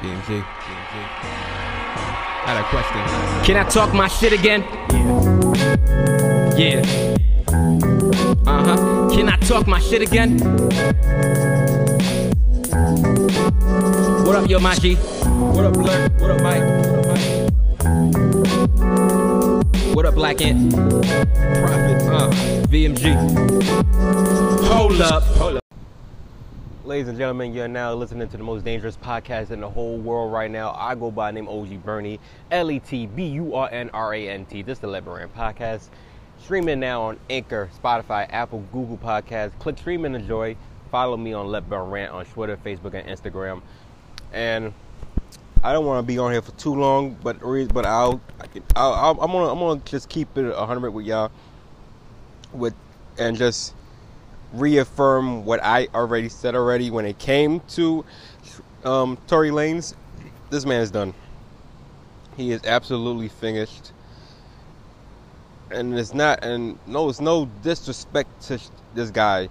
BMG. I had a question. Can I talk my shit again? Yeah. Yeah. Uh huh. Can I talk my shit again? What up, yo, Maji? What up, Blur? What up, Mike? What up, Mike? What up, Black Ant? Prophet. Uh, VMG. Hold up. Hold up. Ladies and gentlemen, you're now listening to the most dangerous podcast in the whole world right now. I go by name OG Bernie, L E T B U R N R A N T. This is the Let Burn podcast. Streaming now on Anchor, Spotify, Apple, Google Podcasts. Click stream and enjoy. Follow me on Let Burn Rant on Twitter, Facebook, and Instagram. And I don't want to be on here for too long, but but I'll, I'll I'm gonna I'm gonna just keep it 100 with y'all, with and just reaffirm what I already said already when it came to um, Tory Lanez. This man is done. He is absolutely finished. And it's not, and no, it's no disrespect to this guy,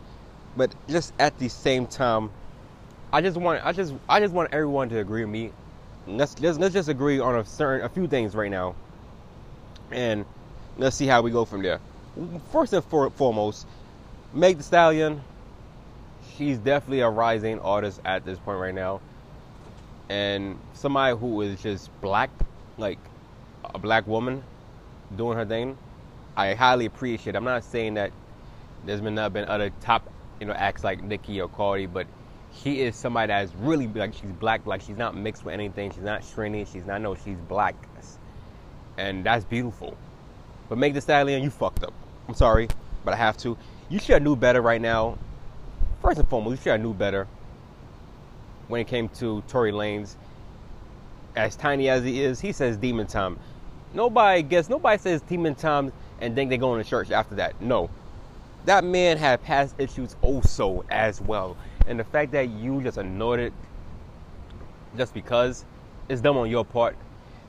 but just at the same time, I just want, I just, I just want everyone to agree with me. Let's let's, let's just agree on a certain, a few things right now, and let's see how we go from there. First and for, foremost, Meg Thee Stallion, she's definitely a rising artist at this point right now. And somebody who is just black, like a black woman doing her thing, I highly appreciate. I'm not saying that there's been not been other top, you know, acts like Nicki or Cardi, but she is somebody that's really like she's black, like she's not mixed with anything, she's not shrinking, she's not no, she's black. And that's beautiful. But Meg Thee Stallion, you fucked up. I'm sorry, but I have to you should have knew better right now. First and foremost, you should have knew better when it came to Tory Lanez. As tiny as he is, he says demon time. Nobody gets nobody says demon time and then they go into church after that. No. That man had past issues also as well. And the fact that you just annoyed it just because it's dumb on your part.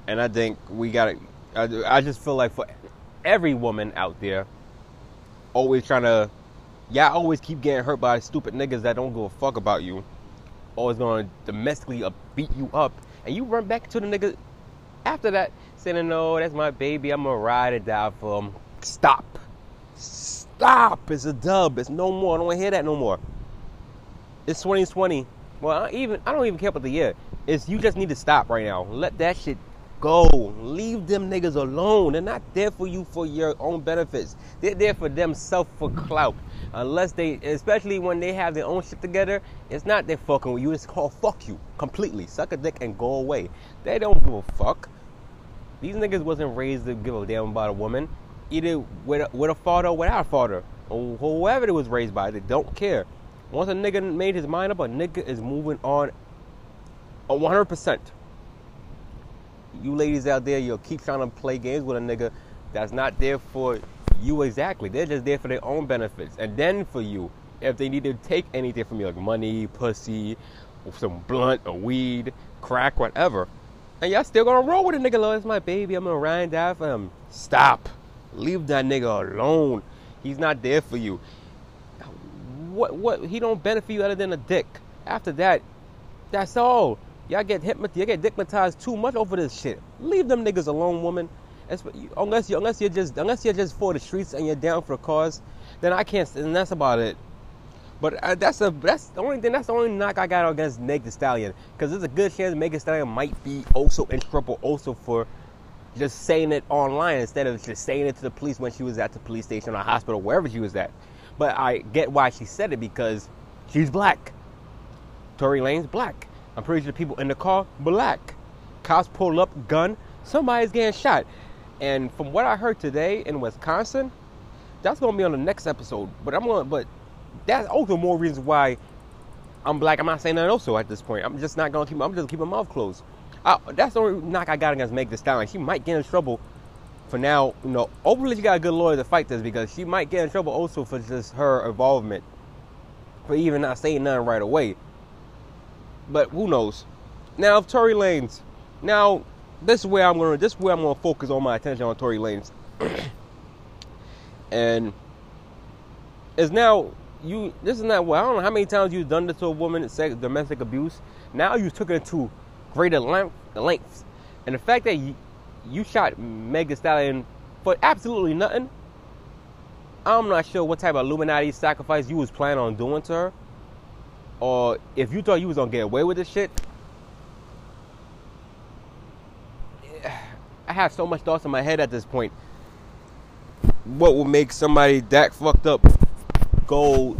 And I think we gotta I, I just feel like for every woman out there always trying to, y'all always keep getting hurt by stupid niggas that don't give a fuck about you. Always gonna domestically beat you up, and you run back to the nigga after that saying, "No, that's my baby. I'm gonna ride it down for him." Stop, stop. It's a dub. It's no more. I don't want to hear that no more. It's 2020. Well, I even I don't even care about the year. It's you just need to stop right now. Let that shit go. Leave them niggas alone. They're not there for you for your own benefits. They're there for themselves for clout. Unless they, especially when they have their own shit together, it's not they fucking with you. It's called fuck you completely. Suck a dick and go away. They don't give a fuck. These niggas wasn't raised to give a damn about a woman, either with a, with a father or without a father, or whoever it was raised by. They don't care. Once a nigga made his mind up, a nigga is moving on. A 100% you ladies out there, you'll keep trying to play games with a nigga that's not there for you exactly. They're just there for their own benefits. And then for you, if they need to take anything from you, like money, pussy, some blunt, or weed, crack, whatever, and y'all still gonna roll with a nigga, Lord, it's my baby, I'm gonna ride and die for him. Stop. Leave that nigga alone. He's not there for you. What what he don't benefit you other than a dick. After that, that's all. Y'all get hypnotized, you get too much over this shit. Leave them niggas alone, woman. Unless you, unless you're just, unless you're just for the streets and you're down for the cause, then I can't. And that's about it. But uh, that's a that's the only thing. That's the only knock I got against Meg Thee Stallion, because there's a good chance Meg Thee Stallion might be also in trouble, also for just saying it online instead of just saying it to the police when she was at the police station or hospital, wherever she was at. But I get why she said it because she's black. Tory Lane's black. I'm pretty sure the people in the car black. Cops pull up, gun, somebody's getting shot. And from what I heard today in Wisconsin, that's gonna be on the next episode. But I'm gonna but that's also more reasons why I'm black. I'm not saying that also at this point. I'm just not gonna keep I'm just keep my mouth closed. I, that's the only knock I got against Meg Thee Stallion. She might get in trouble for now, you know, hopefully she got a good lawyer to fight this because she might get in trouble also for just her involvement. For even not saying nothing right away. But who knows? Now, if Tory Lanez, now this is where I'm gonna this is where I'm gonna focus all my attention on Tory Lanez. and is now you this is not well, I don't know how many times you've done this to a woman, sex domestic abuse. Now you took it to greater length, lengths. And the fact that you, you shot Meg Thee Stallion for absolutely nothing, I'm not sure what type of Illuminati sacrifice you was planning on doing to her. Or if you thought you was gonna get away with this shit. I have so much thoughts in my head at this point. What will make somebody that fucked up go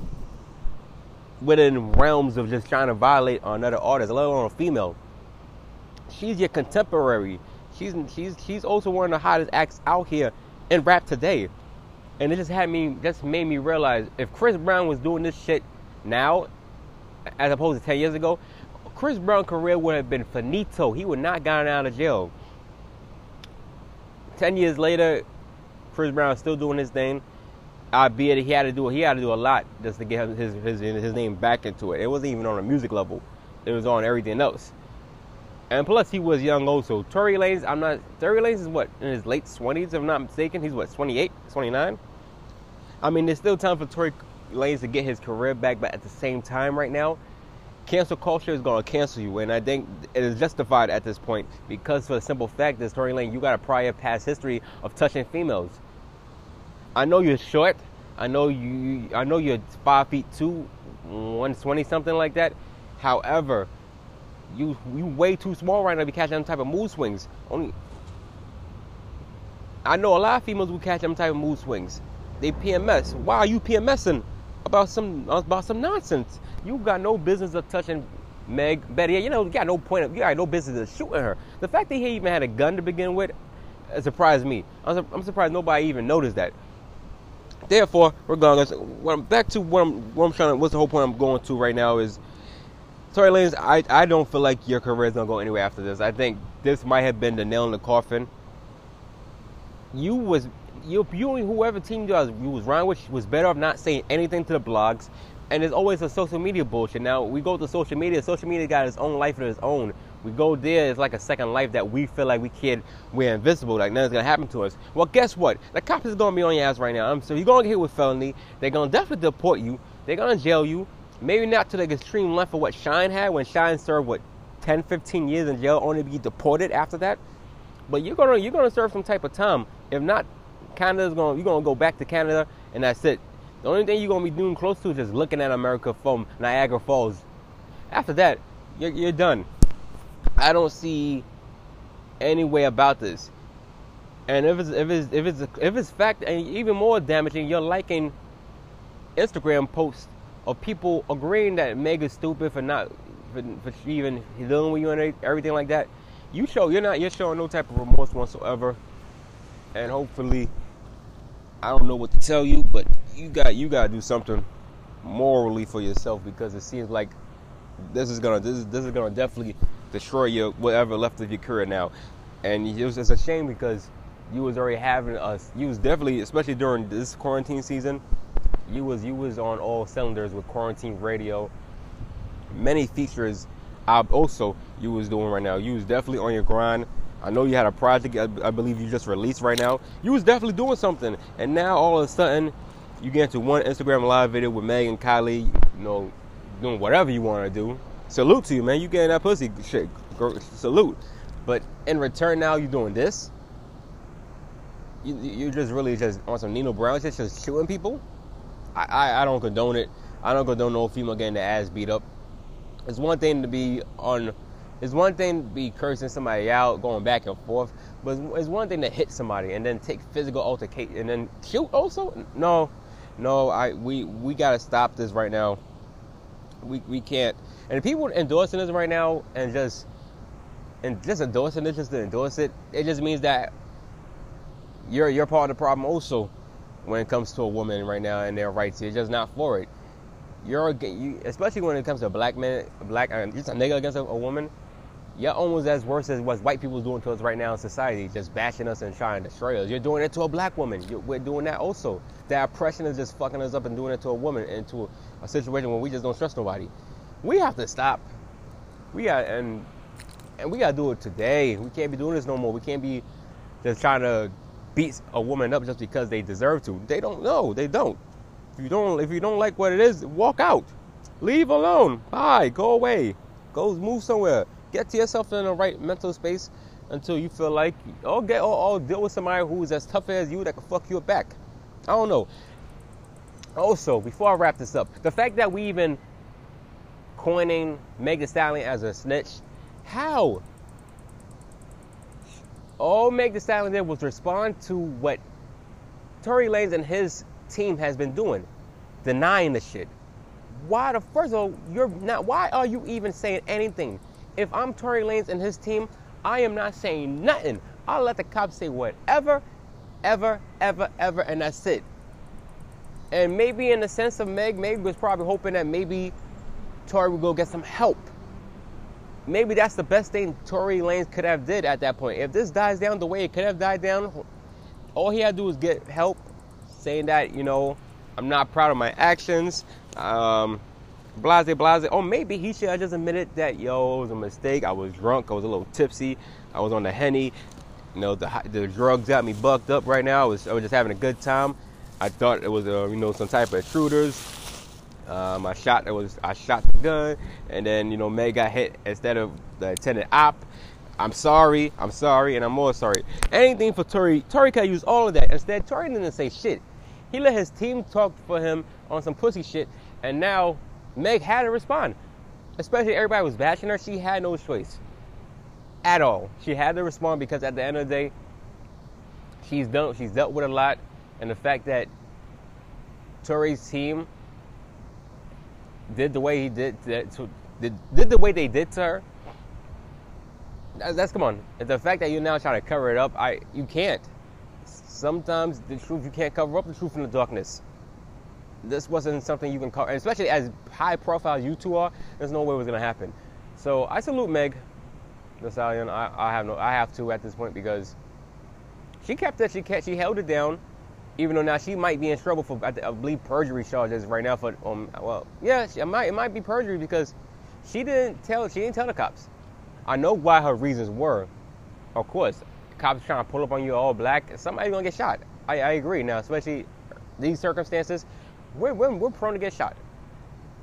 within realms of just trying to violate another artist, let alone a female? She's your contemporary. She's she's she's also one of the hottest acts out here in rap today. And it just had me just made me realize if Chris Brown was doing this shit now, as opposed to ten years ago, Chris Brown's career would have been finito. He would not gotten out of jail. Ten years later, Chris Brown still doing his thing. Albeit he had to do he had to do a lot just to get his his his name back into it. It wasn't even on a music level. It was on everything else. And plus, he was young also. Tory Lanez, I'm not. Tory Lanez is what in his late 20s, if I'm not mistaken. He's what 28, 29. I mean, there's still time for Tory Lanez to get his career back, but at the same time, right now, cancel culture is to cancel you, and I think it is justified at this point because for the simple fact that Tory Lane, you got a prior past history of touching females. I know you're short. I know you. I know you're five feet two, 120 something like that. However, you you way too small right now to be catching them type of mood swings. Only I know a lot of females will catch them type of mood swings. They PMS. Why are you PMSing about some about some nonsense? You got no business of touching Meg. Betty, you know, you got no point of you got no business of shooting her. The fact that he even had a gun to begin with uh, surprised me. I'm, I'm surprised nobody even noticed that. Therefore, regardless, what I'm, back to what I'm, what I'm trying to, what's the whole point I'm going to right now is Tory Lanez, I, I don't feel like your career is gonna go anywhere after this. I think this might have been the nail in the coffin. You was you you and whoever team you was you was running with was better off not saying anything to the blogs. And there's always a social media bullshit. Now we go to social media. Social media got its own life of its own. We go there, it's like a second life that we feel like we can't, we're invisible, like nothing's gonna happen to us. Well, guess what? The cops is gonna be on your ass right now. So you're gonna get hit with felony. They're gonna definitely deport you. They're gonna jail you. Maybe not to the extreme length of what Shyne had when Shyne served what 10, 15 years in jail, only to be deported after that. But you're gonna you're gonna serve some type of time. If not, Canada's gonna you're gonna go back to Canada and that's it. The only thing you're gonna be doing close to is just looking at America from Niagara Falls. After that, you're, you're done. I don't see any way about this. And if it's if it's if it's if it's fact and even more damaging, you're liking Instagram posts of people agreeing that Meg is stupid for not for, for even dealing with you and everything like that, you show you're not you're showing no type of remorse whatsoever, and hopefully, I don't know what to tell you, but you got you got to do something morally for yourself because it seems like this is gonna this is, this is gonna definitely destroy your whatever left of your career now, and it was, it's a shame because you was already having us you was definitely especially during this quarantine season you was you was on all cylinders with quarantine radio. Many features uh, also you was doing right now. You was definitely on your grind. I know you had a project I, believe you just released right now. You was definitely doing something, and now all of a sudden you get into one Instagram live video with Meg and Kylie. You know, doing whatever you want to do. Salute to you, man. You getting that pussy shit. Salute. But in return, now you're doing this. You, you just really just on some Nino Brown shit, just shooting people. I, I, I don't condone it. I don't condone no female getting their ass beat up. It's one thing to be on. It's one thing to be cursing somebody out, going back and forth, but it's one thing to hit somebody and then take physical altercation and then shoot. Also, no, no. I we we gotta stop this right now. We we can't. And people endorsing this right now and just and just endorsing it just to endorse it, it just means that you're you're part of the problem also when it comes to a woman right now and their rights. You're just not for it. You're you, especially when it comes to a black man, a black uh, just a nigga against a, a, woman. You're almost as worse as what white people's doing to us right now in society, just bashing us and trying to destroy us. You're doing it to a black woman. You're, we're doing that also. That oppression is just fucking us up and doing it to a woman into a, a situation where we just don't trust nobody. We have to stop. We got and and we gotta do it today. We can't be doing this no more. We can't be just trying to beat a woman up just because they deserve to. They don't know. They don't. If you don't if you don't like what it is, walk out. Leave alone. Bye. Go away. Go move somewhere. Get to yourself in the right mental space until you feel like oh get or, or deal with somebody who's as tough as you that can fuck you back. I don't know. Also, before I wrap this up, the fact that we even coining Meg Stallion as a snitch, how? All Meg Thee Stallion did was respond to what Tory Lanez and his team has been doing, denying the shit. Why the first of all, you're not why are you even saying anything? If I'm Tory Lanez and his team, I am not saying nothing. I'll let the cops say whatever, ever, ever, ever, and that's it. And maybe in the sense of Meg, Meg was probably hoping that maybe Tory would go get some help. Maybe that's the best thing Tory Lanez could have did at that point. If this dies down the way it could have died down, all he had to do was get help, saying that you know I'm not proud of my actions. Um, blase, blase. Or maybe he should have just admitted that yo, it was a mistake. I was drunk. I was a little tipsy. I was on the henny. You know, the the drugs got me bucked up right now. I was I was just having a good time. I thought it was a you know some type of intruders. Um, I shot it was I shot the gun, and then you know May got hit instead of the attendant op. I'm sorry, I'm sorry, and I'm more sorry. Anything for Tory. Tory could use all of that. Instead, Tory didn't say shit. He let his team talk for him on some pussy shit, and now Meg had to respond. Especially everybody was bashing her. She had no choice at all. She had to respond because at the end of the day, she's done. She's dealt with a lot, and the fact that Tory's team did the way he did, to, did, did the way they did to her. That's, that's come on. The fact that you now try to cover it up, I you can't. Sometimes the truth you can't cover up the truth in the darkness. This wasn't something you can call, especially as high profile you two are. There's no way it was gonna happen. So I salute Meg Thee Stallion. I, I have no, I have to at this point because she kept it. She kept, she held it down even though now she might be in trouble for I believe perjury charges right now for um well yeah she, it might it might be perjury because she didn't tell she didn't tell the cops. I know why her reasons were. Of course, cops trying to pull up on you all black, somebody's gonna get shot. I, I agree now, especially these circumstances. We're, we're, we're prone to get shot.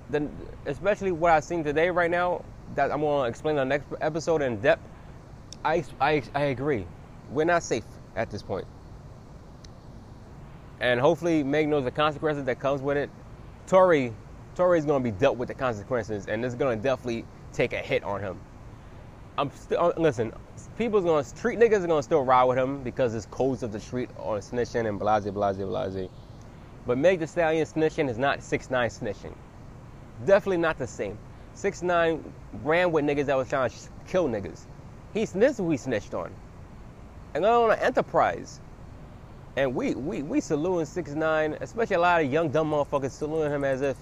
Then, especially what I've seen today right now, that I'm gonna explain in the next episode in depth. I, I, I agree. We're not safe at this point. point and hopefully Meg knows the consequences that comes with it. Tory, Tory is going to be dealt with the consequences, and it's going to definitely take a hit on him. I'm still uh, listen. People's going to street niggas are going to still ride with him because it's codes of the street on snitching and blase blase blase. But Meg Thee Stallion snitching is not six nine snitching. Definitely not the same. Six nine ran with niggas that was trying to kill niggas. He's this who he snitched on, and on an enterprise. And we we we saluting six nine, especially a lot of young dumb motherfuckers saluting him as if,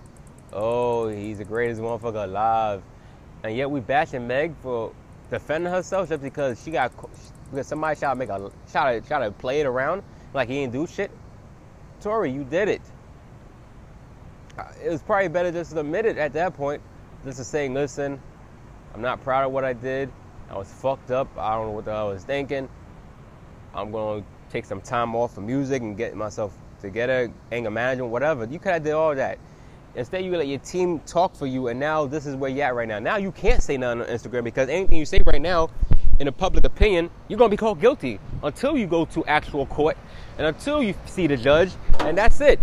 oh, he's the greatest motherfucker alive. And yet we bashing Meg for defending herself just because she got because somebody tried to make a try to try to play it around like he didn't do shit. Tory, you did it. Uh, it was probably better just to admit it at that point, just to say, listen, I'm not proud of what I did. I was fucked up. I don't know what I was thinking. I'm going to take some time off from music and get myself together, anger management, whatever. You could have did all that. Instead, you let your team talk for you, and now this is where you're at right now. Now you can't say nothing on Instagram because anything you say right now, in a public opinion, you're gonna be called guilty until you go to actual court and until you see the judge, and that's it.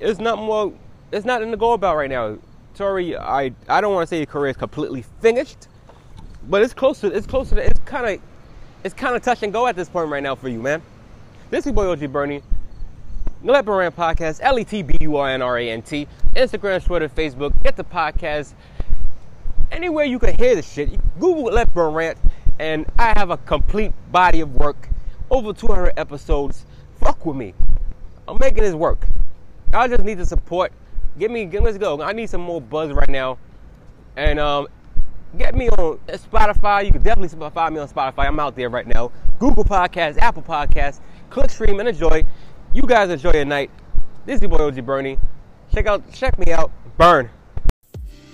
It's not more. It's nothing to go about right now. Tory, I I don't want to say your career is completely finished, but it's close to it's close to it's kind of it's kind of touch and go at this point right now for you, man. This is boy OG Bernie. Let Burn Podcast, L E T B U R N R A N T. Instagram, Twitter, Facebook. Get the podcast anywhere you can hear the shit. Google Let Burn Rant, and I have a complete body of work. Over 200 episodes. Fuck with me. I'm making this work. I just need the support. Give me, let's go. I need some more buzz right now. And um, get me on Spotify. You can definitely find me on Spotify. I'm out there right now. Google Podcasts, Apple Podcasts. Click, stream, and enjoy. You guys enjoy your night. This is your boy OG Bernie. Check out, check me out. Burn.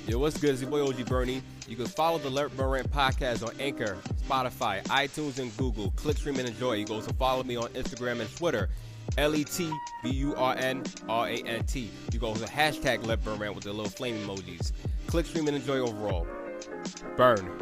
Yo, what's good? It's your boy OG Bernie. You can follow the Let Burn Rant podcast on Anchor, Spotify, iTunes, and Google. Click, stream, and enjoy. You can also follow me on Instagram and Twitter. L E T B U R N R A N T. You go to hashtag Let Burn Rant with the little flame emojis. Click, stream, and enjoy overall. Burn.